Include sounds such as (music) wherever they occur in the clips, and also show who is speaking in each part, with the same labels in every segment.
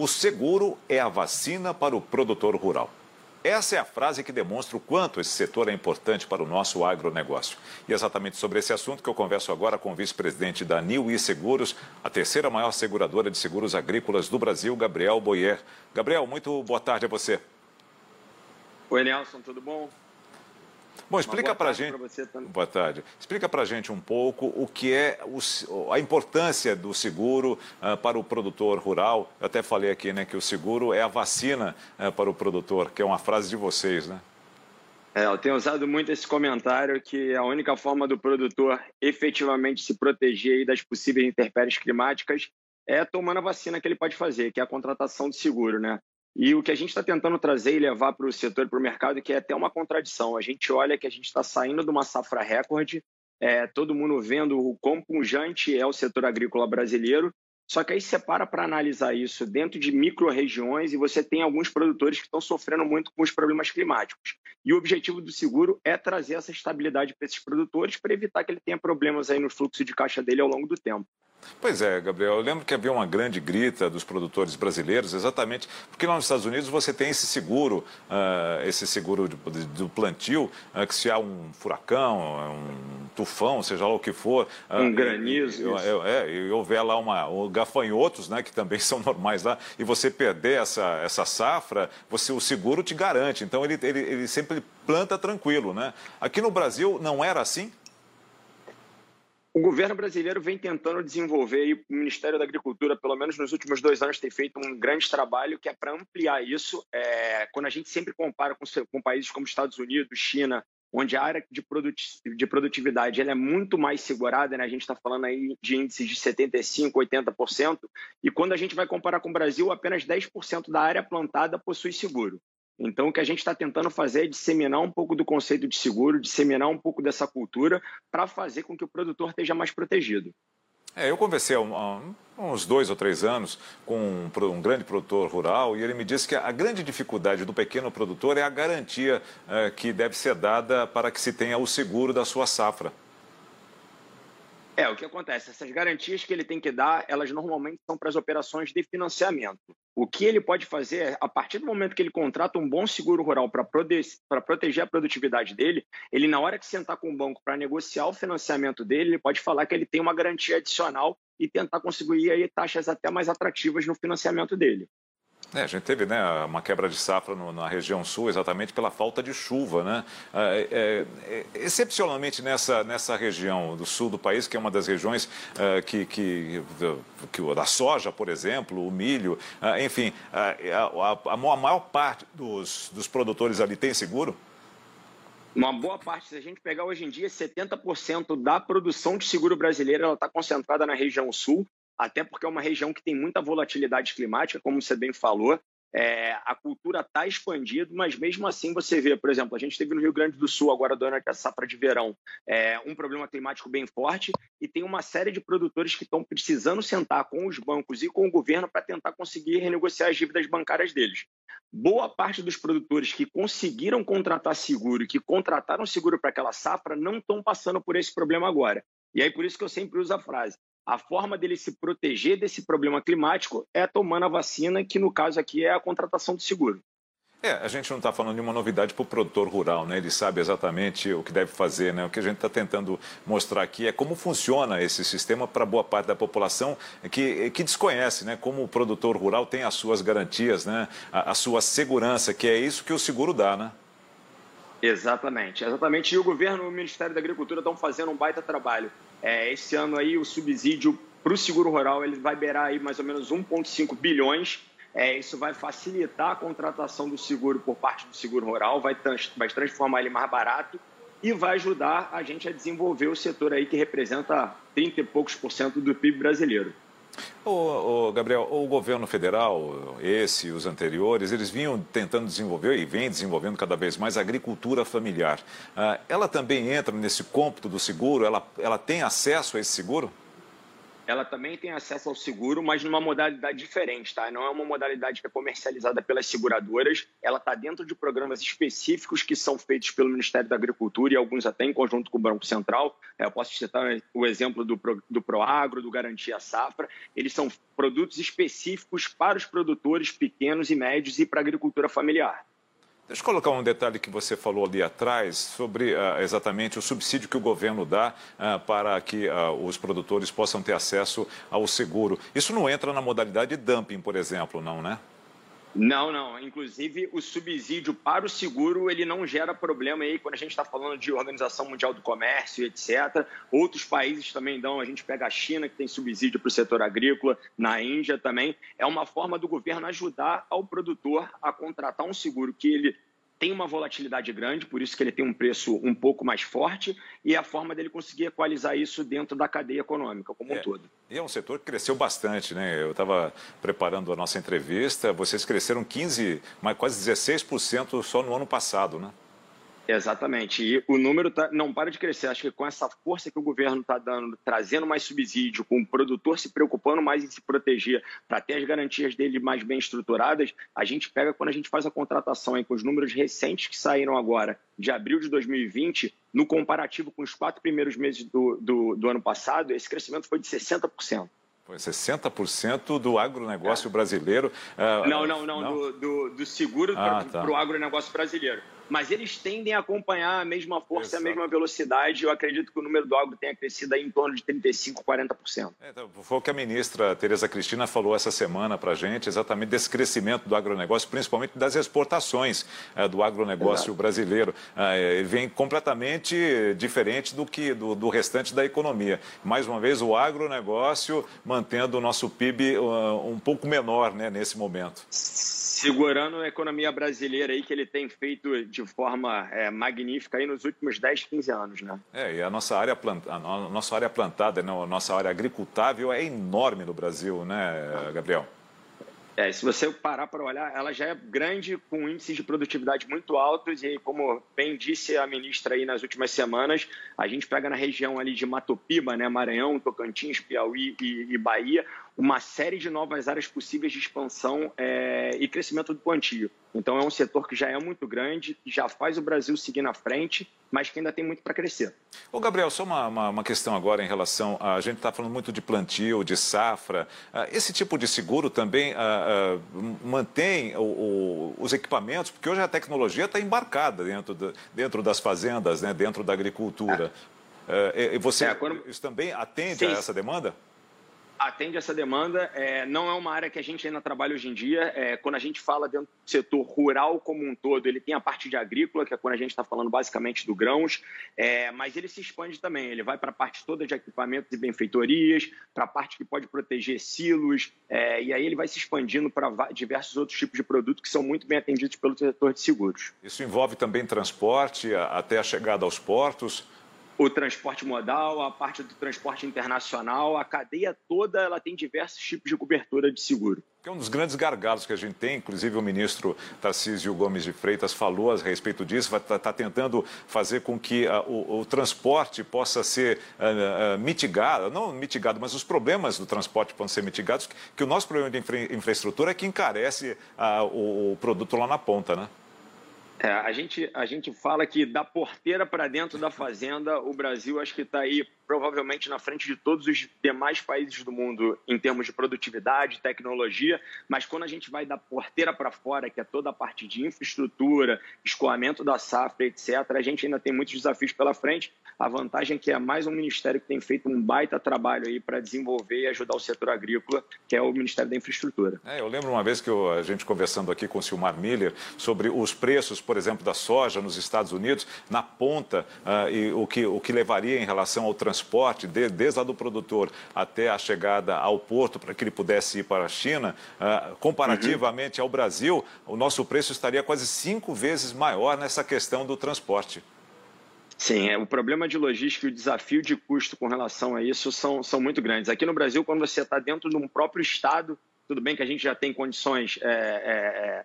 Speaker 1: O seguro é a vacina para o produtor rural. Essa é a frase que demonstra o quanto esse setor é importante para o nosso agronegócio. E é exatamente sobre esse assunto que eu converso agora com o vice-presidente da New e Seguros, a terceira maior seguradora de seguros agrícolas do Brasil, Gabriel Boyer. Gabriel, muito boa tarde a você.
Speaker 2: Oi, Nelson, tudo bom?
Speaker 1: Bom, explica para gente. Boa tarde. Explica para gente um pouco o que é o, a importância do seguro uh, para o produtor rural. Eu até falei aqui, né, que o seguro é a vacina uh, para o produtor, que é uma frase de vocês, né?
Speaker 2: É, eu tenho usado muito esse comentário que a única forma do produtor efetivamente se proteger das possíveis intempéries climáticas é tomando a vacina que ele pode fazer, que é a contratação de seguro, né? E o que a gente está tentando trazer e levar para o setor e para o mercado, que é até uma contradição. A gente olha que a gente está saindo de uma safra recorde, é, todo mundo vendo o quão pungente é o setor agrícola brasileiro, só que aí você para para analisar isso dentro de micro-regiões e você tem alguns produtores que estão sofrendo muito com os problemas climáticos. E o objetivo do seguro é trazer essa estabilidade para esses produtores para evitar que ele tenha problemas aí no fluxo de caixa dele ao longo do tempo.
Speaker 1: Pois é, Gabriel. Eu lembro que havia uma grande grita dos produtores brasileiros, exatamente porque lá nos Estados Unidos você tem esse seguro, uh, esse seguro do plantio, uh, que se há um furacão, um tufão, seja lá o que for.
Speaker 2: Uh, um granizo.
Speaker 1: E, é, e houver lá uma, um gafanhotos, né, que também (laughs) são normais lá, e você perder essa, essa safra, você, o seguro te garante. Então ele, ele, ele sempre planta tranquilo. Né? Aqui no Brasil não era assim?
Speaker 2: O governo brasileiro vem tentando desenvolver, e o Ministério da Agricultura, pelo menos nos últimos dois anos, tem feito um grande trabalho que é para ampliar isso. É, quando a gente sempre compara com, com, países como Estados Unidos, China, onde a área de, de produtividade ela é muito mais segurada, né? a gente está falando aí de índices de 75%, 80%, e quando a gente vai comparar com o Brasil, apenas 10% da área plantada possui seguro. Então, o que a gente está tentando fazer é disseminar um pouco do conceito de seguro, disseminar um pouco dessa cultura para fazer com que o produtor esteja mais protegido.
Speaker 1: É, eu conversei há, uns dois ou três anos com um, um, grande produtor rural e ele me disse que a grande dificuldade do pequeno produtor é a garantia é, que deve ser dada para que se tenha o seguro da sua safra.
Speaker 2: É, o que acontece? Essas garantias que ele tem que dar, elas normalmente são para as operações de financiamento. O que ele pode fazer, a partir do momento que ele contrata um bom seguro rural para proteger a produtividade dele, ele, na hora que sentar com o banco para negociar o financiamento dele, ele pode falar que ele tem uma garantia adicional e tentar conseguir aí taxas até mais atrativas no financiamento dele.
Speaker 1: É, a gente teve né, uma quebra de safra no, na região sul exatamente pela falta de chuva. Né? É, é, é, excepcionalmente nessa, nessa região do sul do país, que é uma das regiões é, que, que, que, da soja, por exemplo, o milho, é, enfim, a, a, a, maior parte dos, dos produtores ali tem seguro?
Speaker 2: Uma boa parte, se a gente pegar hoje em dia, 70% da produção de seguro brasileira está concentrada na região sul até porque é uma região que tem muita volatilidade climática, como você bem falou. É, a cultura está expandida, mas mesmo assim você vê, por exemplo, a gente teve no Rio Grande do Sul, agora durante a safra de verão, é, um problema climático bem forte e tem uma série de produtores que estão precisando sentar com os bancos e com o governo para tentar conseguir renegociar as dívidas bancárias deles. Boa parte dos produtores que conseguiram contratar seguro, que contrataram seguro para aquela safra, não estão passando por esse problema agora. E aí por isso que eu sempre uso a frase: a forma dele se proteger desse problema climático é tomando a vacina, que no caso aqui é a contratação de seguro.
Speaker 1: É, a gente não está falando de uma novidade para o produtor rural, né? Ele sabe exatamente o que deve fazer, né? O que a gente está tentando mostrar aqui é como funciona esse sistema para boa parte da população que, que desconhece, né? Como o produtor rural tem as suas garantias, né? A, a sua segurança, que é isso que o seguro dá, né?
Speaker 2: Exatamente, exatamente. E o governo e o Ministério da Agricultura estão fazendo um baita trabalho. É, esse ano aí o subsídio para o seguro rural ele vai beirar aí mais ou menos 1,5 bilhões. É, isso vai facilitar a contratação do seguro por parte do seguro rural, vai, trans, vai transformar ele mais barato e vai ajudar a gente a desenvolver o setor aí que representa 30 e poucos por cento do PIB brasileiro.
Speaker 1: Ô, ô, Gabriel, o governo federal, esse e os anteriores, eles vinham tentando desenvolver e vem desenvolvendo cada vez mais a agricultura familiar. Ah, ela também entra nesse cômputo do seguro? Ela, ela tem acesso a esse seguro?
Speaker 2: Ela também tem acesso ao seguro, mas numa modalidade diferente, tá? Não é uma modalidade que é comercializada pelas seguradoras, ela está dentro de programas específicos que são feitos pelo Ministério da Agricultura e alguns até em conjunto com o Banco Central. É, eu posso citar o exemplo do, do Proagro, do Garantia Safra. Eles são produtos específicos para os produtores pequenos e médios e para a agricultura familiar.
Speaker 1: Deixa eu colocar um detalhe que você falou ali atrás sobre uh, exatamente o subsídio que o governo dá uh, para que uh, os produtores possam ter acesso ao seguro. Isso não entra na modalidade dumping, por exemplo, não, né?
Speaker 2: Não, não. Inclusive, o subsídio para o seguro ele não gera problema aí quando a gente está falando de Organização Mundial do Comércio, etc. Outros países também dão. A gente pega a China, que tem subsídio para o setor agrícola, na Índia também. É uma forma do governo ajudar ao produtor a contratar um seguro que ele tem uma volatilidade grande, por isso que ele tem um preço um pouco mais forte, e é a forma dele conseguir equalizar isso dentro da cadeia econômica como
Speaker 1: é,
Speaker 2: um todo.
Speaker 1: E é um setor que cresceu bastante, né? Eu estava preparando a nossa entrevista, vocês cresceram 15, mas quase 16% só no ano passado, né?
Speaker 2: Exatamente. E o número tá, não para de crescer. Acho que com essa força que o governo está dando, trazendo mais subsídio, com o produtor se preocupando mais em se proteger, para ter as garantias dele mais bem estruturadas, a gente pega quando a gente faz a contratação aí, com os números recentes que saíram agora, de abril de 2020, no comparativo com os quatro primeiros meses do, do, do ano passado, esse crescimento foi de 60%.
Speaker 1: Foi 60% do agronegócio é. brasileiro.
Speaker 2: Uh, não, não, não, não, Do, do, do seguro ah, para o tá. agronegócio brasileiro mas eles tendem a acompanhar a mesma força Exato. a mesma velocidade. Eu acredito que o número do agro tenha crescido aí em torno de 35%, 40%. É,
Speaker 1: então, foi o que a ministra Tereza Cristina falou essa semana para a gente, exatamente desse crescimento do agronegócio, principalmente das exportações é, do agronegócio Exato. brasileiro. É, ele vem completamente diferente do que do, do, restante da economia. Mais uma vez, o agronegócio mantendo o nosso PIB uh, um pouco menor né, nesse momento
Speaker 2: segurando a economia brasileira aí que ele tem feito de forma é, magnífica aí nos últimos 10, 15 anos, né?
Speaker 1: É, e a nossa área, planta, a nossa área plantada, né, a nossa área agricultável é enorme no Brasil, né, Gabriel?
Speaker 2: É, se você parar para olhar, ela já é grande, com índices de produtividade muito altos, e como bem disse a ministra aí nas últimas semanas, a gente pega na região ali de Matopiba, né, Maranhão, Tocantins, Piauí e, e Bahia, uma série de novas áreas possíveis de expansão é, e crescimento do plantio. Então é um setor que já é muito grande, que já faz o Brasil seguir na frente, mas que ainda tem muito para crescer.
Speaker 1: Ô Gabriel, só uma, uma, uma, questão agora em relação a, a gente está falando muito de plantio, de safra. Uh, esse tipo de seguro também uh, uh, mantém o, o, os equipamentos, porque hoje a tecnologia está embarcada dentro, de, dentro das fazendas, né, dentro da agricultura. É. e você é, quando... isso também atende Sim. a essa demanda?
Speaker 2: Atende essa demanda. É, não é uma área que a gente ainda trabalha hoje em dia. É, quando a gente fala dentro do setor rural como um todo, ele tem a parte de agrícola, que é quando a gente está falando basicamente do grãos, é, mas ele se expande também. Ele vai para a parte toda de equipamentos e benfeitorias, para a parte que pode proteger silos, é, e aí ele vai se expandindo para diversos outros tipos de produtos que são muito bem atendidos pelo setor de seguros.
Speaker 1: Isso envolve também transporte até a chegada aos portos?
Speaker 2: O transporte modal, a parte do transporte internacional, a cadeia toda ela tem diversos tipos de cobertura de seguro.
Speaker 1: É um dos grandes gargalos que a gente tem, inclusive o ministro Tarcísio Gomes de Freitas falou a respeito disso, está tá tentando fazer com que uh, o, o, transporte possa ser uh, uh, mitigado, não mitigado, mas os problemas do transporte possam ser mitigados, que, que o nosso problema de infra infraestrutura é que encarece o, o produto lá na ponta, né?
Speaker 2: É, a, gente, a gente fala que da porteira para dentro da fazenda, o Brasil acho que está aí provavelmente na frente de todos os demais países do mundo em termos de produtividade, tecnologia, mas quando a gente vai da porteira para fora, que é toda a parte de infraestrutura, escoamento da safra, etc., a gente ainda tem muitos desafios pela frente. A vantagem é que é mais um ministério que tem feito um baita trabalho aí para desenvolver e ajudar o setor agrícola, que é o Ministério da Infraestrutura.
Speaker 1: É, eu lembro uma vez que eu, a gente conversando aqui com o Silmar Miller sobre os preços, por exemplo, da soja nos Estados Unidos, na ponta, uh, e o que, o que levaria em relação ao transporte transporte, desde lá do produtor até a chegada ao porto, para que ele pudesse ir para a China, uh, comparativamente uhum. ao Brasil, o nosso preço estaria quase cinco vezes maior nessa questão do transporte.
Speaker 2: Sim, é, o problema de logística e o desafio de custo com relação a isso são, são muito grandes. Aqui no Brasil, quando você está dentro de um próprio estado, tudo bem que a gente já tem condições é, é, é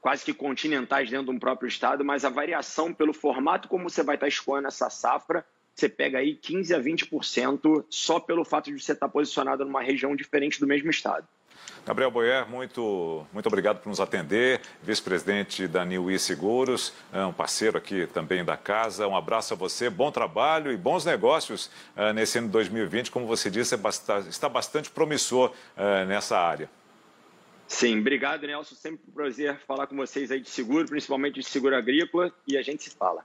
Speaker 2: quase que continentais dentro de um próprio estado, mas a variação pelo formato como você vai estar tá escoando essa safra você pega aí 15 a 20% só pelo fato de você estar posicionado numa região diferente do mesmo estado.
Speaker 1: Gabriel Boyer, muito, muito obrigado por nos atender. Vice-presidente da Niui Seguros, é um parceiro aqui também da casa. Um abraço a você, bom trabalho e bons negócios uh, nesse ano de 2020. Como você disse, é bastante, está bastante promissor uh, nessa área.
Speaker 2: Sim, obrigado, Nelson. Sempre um prazer falar com vocês aí de seguro, principalmente de seguro agrícola, e a gente se fala.